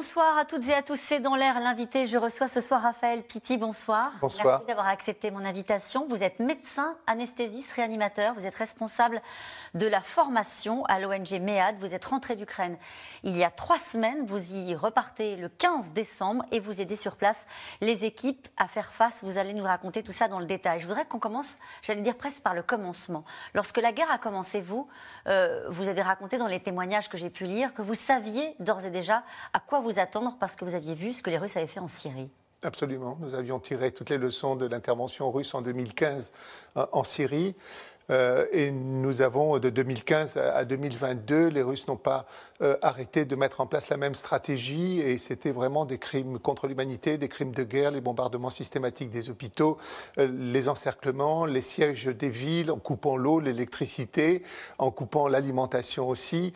Bonsoir à toutes et à tous, c'est dans l'air l'invité. Je reçois ce soir Raphaël Pitti, bonsoir. Bonsoir. Merci d'avoir accepté mon invitation. Vous êtes médecin, anesthésiste, réanimateur. Vous êtes responsable de la formation à l'ONG MEAD. Vous êtes rentré d'Ukraine il y a trois semaines. Vous y repartez le 15 décembre et vous aidez sur place les équipes à faire face. Vous allez nous raconter tout ça dans le détail. Je voudrais qu'on commence, j'allais dire presque par le commencement. Lorsque la guerre a commencé, vous, euh, vous avez raconté dans les témoignages que j'ai pu lire que vous saviez d'ores et déjà à quoi vous attendre parce que vous aviez vu ce que les Russes avaient fait en Syrie. Absolument. Nous avions tiré toutes les leçons de l'intervention russe en 2015 euh, en Syrie. Euh, et nous avons, de 2015 à 2022, les Russes n'ont pas euh, arrêté de mettre en place la même stratégie et c'était vraiment des crimes contre l'humanité, des crimes de guerre, les bombardements systématiques des hôpitaux, euh, les encerclements, les sièges des villes en coupant l'eau, l'électricité, en coupant l'alimentation aussi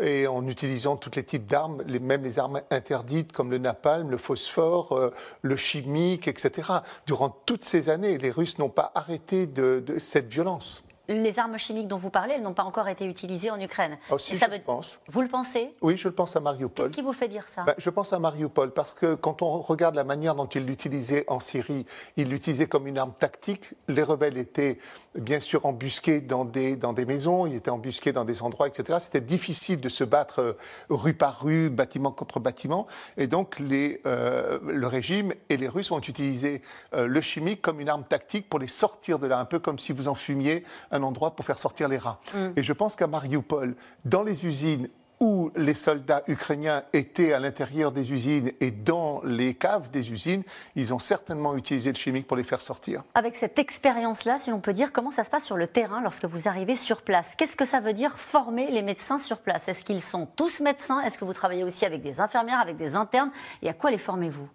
et en utilisant tous les types d'armes, même les armes interdites comme le napalm, le phosphore, le chimique, etc. Durant toutes ces années, les Russes n'ont pas arrêté de cette violence les armes chimiques dont vous parlez, elles n'ont pas encore été utilisées en Ukraine. Si, je pense. Vous le pensez? Oui, je le pense à Mariupol. Qu'est-ce qui vous fait dire ça? Ben, Je pense à Mariupol parce que quand on regarde la manière dont il l'utilisait en Syrie, il l'utilisait comme une arme tactique. Les rebelles étaient bien sûr embusqués dans des, dans des maisons, ils étaient embusqués dans des endroits, etc. C'était difficile de se battre euh, rue par rue, bâtiment contre bâtiment. Et donc les, euh, le régime et les Russes ont utilisé euh, le chimique comme une arme tactique pour les sortir de là, un peu comme si vous en fumiez un endroit pour faire sortir les rats. Mm. Et je pense qu'à Mariupol, dans les usines où les soldats ukrainiens étaient à l'intérieur des usines et dans les caves des usines, ils ont certainement utilisé le chimique pour les faire sortir. Avec cette expérience-là, si l'on peut dire, comment ça se passe sur le terrain lorsque vous arrivez sur place? Qu'est-ce que ça veut dire former les médecins sur place? Est-ce qu'ils sont tous médecins? Est-ce que vous travaillez aussi avec des infirmières, avec des internes? Et à quoi les formez-vous?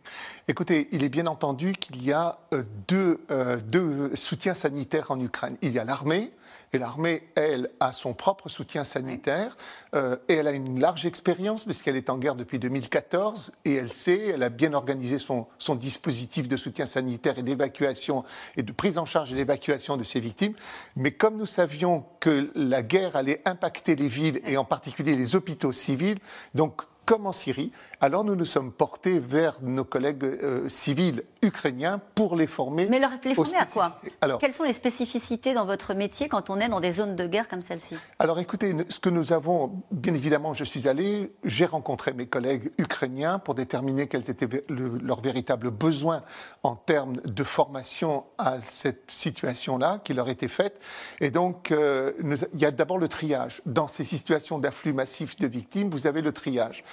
Écoutez, il est bien entendu qu'il y a euh, deux, euh, deux soutiens sanitaires en Ukraine. Il y a l'armée, et l'armée, elle, a son propre soutien sanitaire, euh, et elle a une large expérience, puisqu'elle est en guerre depuis 2014, et elle sait, elle a bien organisé son, son dispositif de soutien sanitaire et d'évacuation, et de prise en charge et d'évacuation de ses victimes. Mais comme nous savions que la guerre allait impacter les villes, et en particulier les hôpitaux civils, donc comme en Syrie, alors nous nous sommes portés vers nos collègues euh, civils ukrainiens pour les former. Mais leur, les former à quoi alors, Quelles sont les spécificités dans votre métier quand on est dans des zones de guerre comme celle-ci? Alors écoutez, ce que nous avons, bien évidemment, je suis allé, j'ai rencontré mes collègues ukrainiens pour déterminer quels étaient leurs véritables besoins en termes de formation à cette situation-là qui leur était faite. Et donc, euh, il y a d'abord le triage. Dans ces situations d'afflux massif de victimes, vous avez le triage.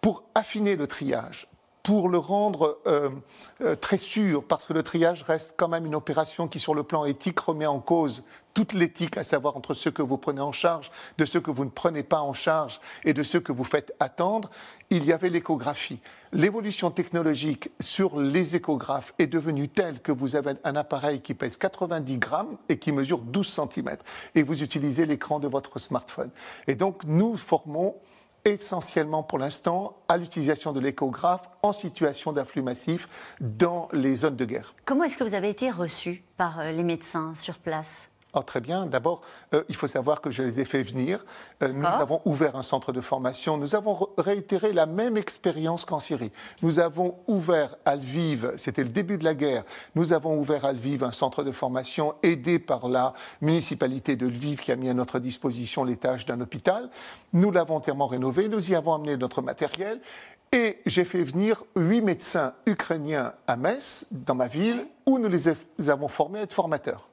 Pour affiner le triage, pour le rendre euh, euh, très sûr, parce que le triage reste quand même une opération qui, sur le plan éthique, remet en cause toute l'éthique, à savoir entre ceux que vous prenez en charge, de ceux que vous ne prenez pas en charge et de ceux que vous faites attendre, il y avait l'échographie. L'évolution technologique sur les échographes est devenue telle que vous avez un appareil qui pèse 90 grammes et qui mesure 12 cm, et vous utilisez l'écran de votre smartphone. Et donc, nous formons essentiellement pour l'instant à l'utilisation de l'échographe en situation d'afflux massif dans les zones de guerre. Comment est-ce que vous avez été reçu par euh, les médecins sur place? Oh, très bien. D'abord, euh, il faut savoir que je les ai fait venir. Euh, nous avons ouvert un centre de formation. Nous avons réitéré la même expérience qu'en Syrie. Nous avons ouvert à Lviv, c'était le début de la guerre, nous avons ouvert à Lviv un centre de formation aidé par la municipalité de Lviv qui a mis à notre disposition les tâches d'un hôpital. Nous l'avons entièrement rénové. Nous y avons amené notre matériel. Et j'ai fait venir huit médecins ukrainiens à Metz, dans ma ville, où nous les avons formés à être formateurs.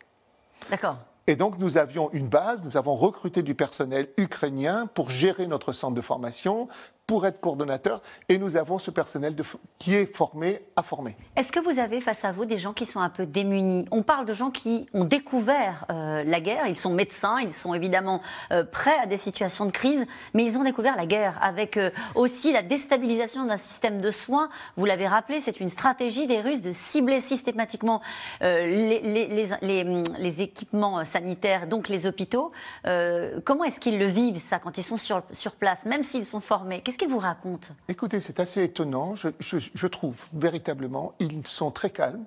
D'accord. Et donc nous avions une base, nous avons recruté du personnel ukrainien pour gérer notre centre de formation, pour être coordonnateur et nous avons ce personnel qui est formé à former. Est-ce que vous avez face à vous des gens qui sont un peu démunis? On parle de gens qui ont découvert euh, la guerre, ils sont médecins, ils sont évidemment euh, prêts à des situations de crise, mais ils ont découvert la guerre avec euh, aussi la déstabilisation d'un système de soins. Vous l'avez rappelé, c'est une stratégie des Russes de cibler systématiquement les, équipements sanitaires, donc les hôpitaux. comment est-ce qu'ils le vivent ça quand ils sont sur place, même s'ils sont formés? Qu'est-ce qu'ils vous racontent Écoutez, c'est assez étonnant. Je, trouve véritablement, ils sont très calmes.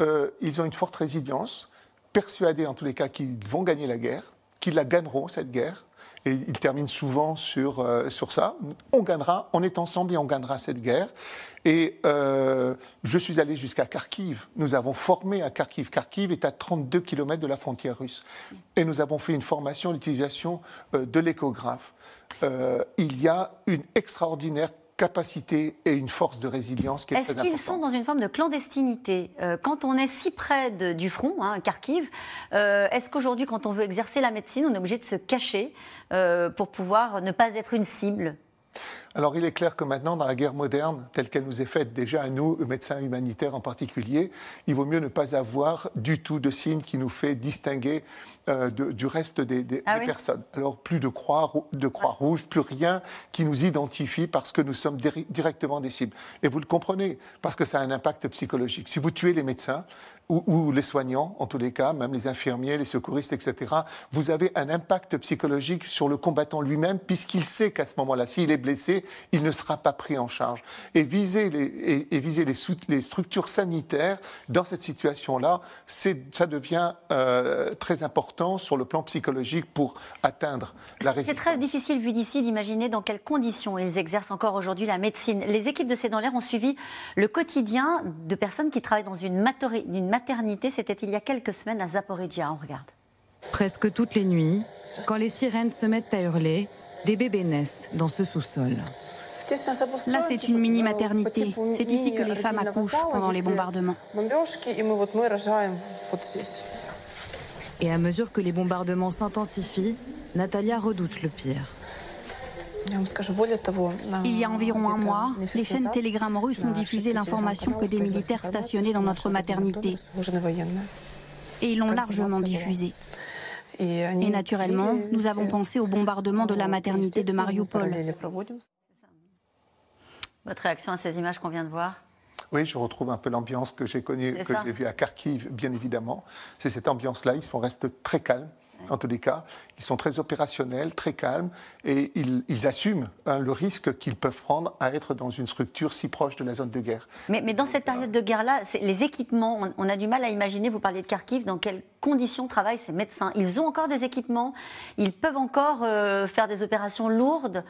Euh, ils ont une forte résilience, persuadés en tous les cas qu'ils vont gagner la guerre, qu'ils la gagneront, cette guerre. Et ils terminent souvent sur, euh, sur ça. On gagnera, on est ensemble et on gagnera cette guerre. Et euh, je suis allé jusqu'à Kharkiv. Nous avons formé à Kharkiv. Kharkiv est à 32 km de la frontière russe. Et nous avons fait une formation à l'utilisation de l'échographe. Il y a une extraordinaire capacité et une force de résilience qui est, est Est-ce qu'ils sont dans une forme de clandestinité? Euh, Quand on est si près du front, hein, Kharkiv, euh, est-ce qu'aujourd'hui, quand on veut exercer la médecine, on est obligé de se cacher euh, pour pouvoir ne pas être une cible? Alors il est clair que maintenant, dans la guerre moderne, telle qu'elle nous est faite déjà à nous, médecins humanitaires en particulier, il vaut mieux ne pas avoir du tout de signe qui nous fait distinguer euh, du reste des, ah personnes. Alors plus de croix, de croix rouge, plus rien qui nous identifie parce que nous sommes directement des cibles. Et vous le comprenez, parce que ça a un impact psychologique. Si vous tuez les médecins, ou, les soignants, en tous les cas, même les infirmiers, les secouristes, etc., vous avez un impact psychologique sur le combattant lui-même, puisqu'il sait qu'à ce moment-là, s'il est blessé, il ne sera pas pris en charge. Et viser les, et, viser les, les, structures sanitaires dans cette situation-là, ça devient euh, très important sur le plan psychologique pour atteindre la résistance. C'est très difficile, vu d'ici, d'imaginer dans quelles conditions ils exercent encore aujourd'hui la médecine. Les équipes de C'est dans l'air ont suivi le quotidien de personnes qui travaillent dans une, une maternité. C'était il y a quelques semaines à Zaporizhia. On regarde. Presque toutes les nuits, quand les sirènes se mettent à hurler, des bébés naissent dans ce sous-sol. Là, c'est une mini-maternité. C'est ici que les femmes accouchent pendant les bombardements. Et à mesure que les bombardements s'intensifient, Natalia redoute le pire. Il y a environ un mois, les chaînes Telegram russes ont diffusé l'information que des militaires stationnaient dans notre maternité. Et ils l'ont largement diffusée. Et naturellement, nous avons pensé au bombardement de la maternité de Mariupol. Votre réaction à ces images qu'on vient de voir? Oui, je retrouve un peu l'ambiance que j'ai connue, que j'ai vue à Kharkiv, bien évidemment. C'est cette ambiance-là. Ils sont restés très calmes en tous les cas. Ils sont très opérationnels, très calmes, et ils, assument hein, le risque qu'ils peuvent prendre à être dans une structure si proche de la zone de guerre. Mais, dans cette période de guerre-là, les équipements, on, a du mal à imaginer, vous parliez de Kharkiv, dans quelles conditions travaillent ces médecins Ils ont encore des équipements, ils peuvent encore euh, faire des opérations lourdes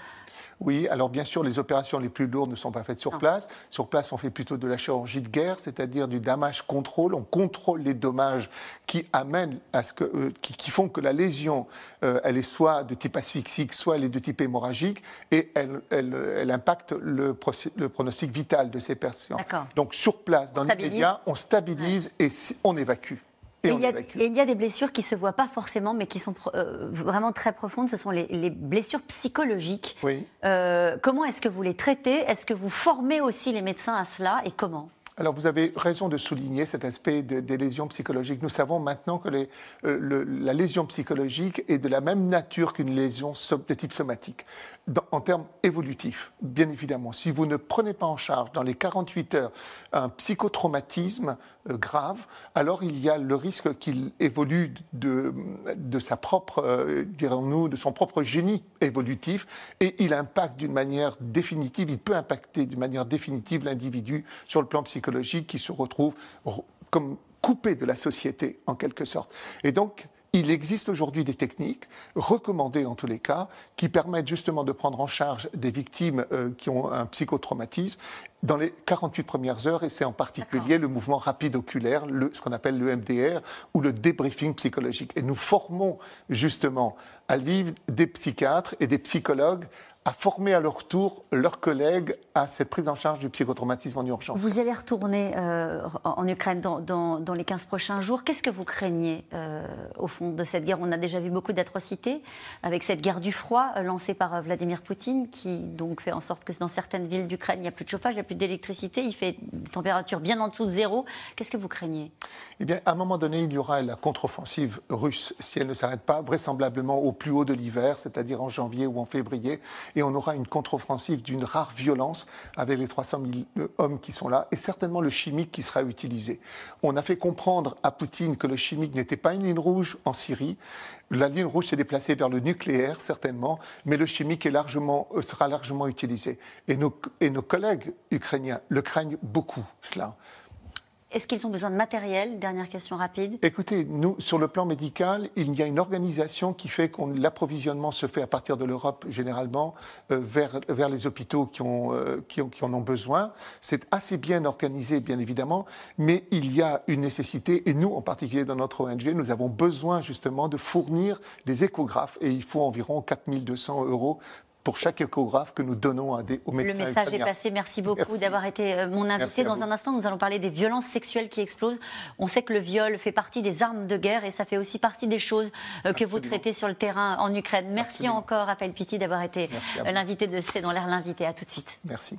oui, alors bien sûr, les opérations les plus lourdes ne sont pas faites sur place. Sur place, on fait plutôt de la chirurgie de guerre, c'est-à-dire du damage contrôle. On contrôle les dommages qui amènent à ce que, euh, qui, font que la lésion, euh, elle est soit de type asphyxique, soit elle est de type hémorragique, et elle, elle, impacte le, pronostic vital de ces patients. Donc sur place, dans l'immédiat, on stabilise et on évacue. Et, il y a, des blessures qui ne se voient pas forcément, mais qui sont euh, vraiment très profondes. Ce sont les, blessures psychologiques. Oui. Euh, comment est-ce que vous les traitez? Est-ce que vous formez aussi les médecins à cela? Et comment? Alors vous avez raison de souligner cet aspect des lésions psychologiques. Nous savons maintenant que euh, la lésion psychologique est de la même nature qu'une lésion de type somatique, en termes évolutifs, bien évidemment. Si vous ne prenez pas en charge dans les 48 heures un psychotraumatisme euh, grave, alors il y a le risque qu'il évolue de, de sa propre, euh, dirons-nous, de son propre génie évolutif et il impacte d'une manière définitive, il peut impacter d'une manière définitive l'individu sur le plan psychologique qui se retrouvent comme coupés de la société en quelque sorte. Et donc, il existe aujourd'hui des techniques, recommandées en tous les cas, qui permettent justement de prendre en charge des victimes euh, qui ont un psychotraumatisme dans les 48 premières heures, et c'est en particulier le mouvement rapide oculaire, ce qu'on appelle le MDR, ou le débriefing psychologique. Et nous formons justement à Lviv des psychiatres et des psychologues à former à leur tour leurs collègues à cette prise en charge du psychotraumatisme en urgence. Vous allez retourner euh, en Ukraine dans, les 15 prochains jours. Qu'est-ce que vous craignez euh, au fond de cette guerre? On a déjà vu beaucoup d'atrocités avec cette guerre du froid euh, lancée par Vladimir Poutine qui donc fait en sorte que dans certaines villes d'Ukraine, il n'y a plus de chauffage, il n'y a plus d'électricité, il fait des températures bien en dessous de zéro. Qu'est-ce que vous craignez? Eh bien, à un moment donné, il y aura la contre-offensive russe si elle ne s'arrête pas, vraisemblablement au plus haut de l'hiver, c'est-à-dire en janvier ou en février. Et on aura une contre-offensive d'une rare violence avec les 300 000 hommes qui sont là et certainement le chimique qui sera utilisé. On a fait comprendre à Poutine que le chimique n'était pas une ligne rouge en Syrie. La ligne rouge s'est déplacée vers le nucléaire, certainement, mais le chimique euh, sera largement utilisé. Et nos, et nos collègues ukrainiens le craignent beaucoup, cela. Est-ce qu'ils ont besoin de matériel Dernière question rapide. Écoutez, nous, sur le plan médical, il y a une organisation qui fait que l'approvisionnement se fait à partir de l'Europe, généralement, euh, vers, vers les hôpitaux qui, ont, euh, qui, ont, qui en ont besoin. C'est assez bien organisé, bien évidemment, mais il y a une nécessité, et nous, en particulier dans notre ONG, nous avons besoin justement de fournir des échographes, et il faut environ 4200 euros pour chaque échographe que nous donnons à des, aux médecins. Le message est passé. Merci beaucoup d'avoir été euh, mon invité. Dans un instant, nous allons parler des violences sexuelles qui explosent. On sait que le viol fait partie des armes de guerre et ça fait aussi partie des choses euh, que vous traitez sur le terrain en Ukraine. Merci encore, Raphaël Pitti, d'avoir été euh, l'invité de C'est dans l'air l'invité. À tout de suite. Merci.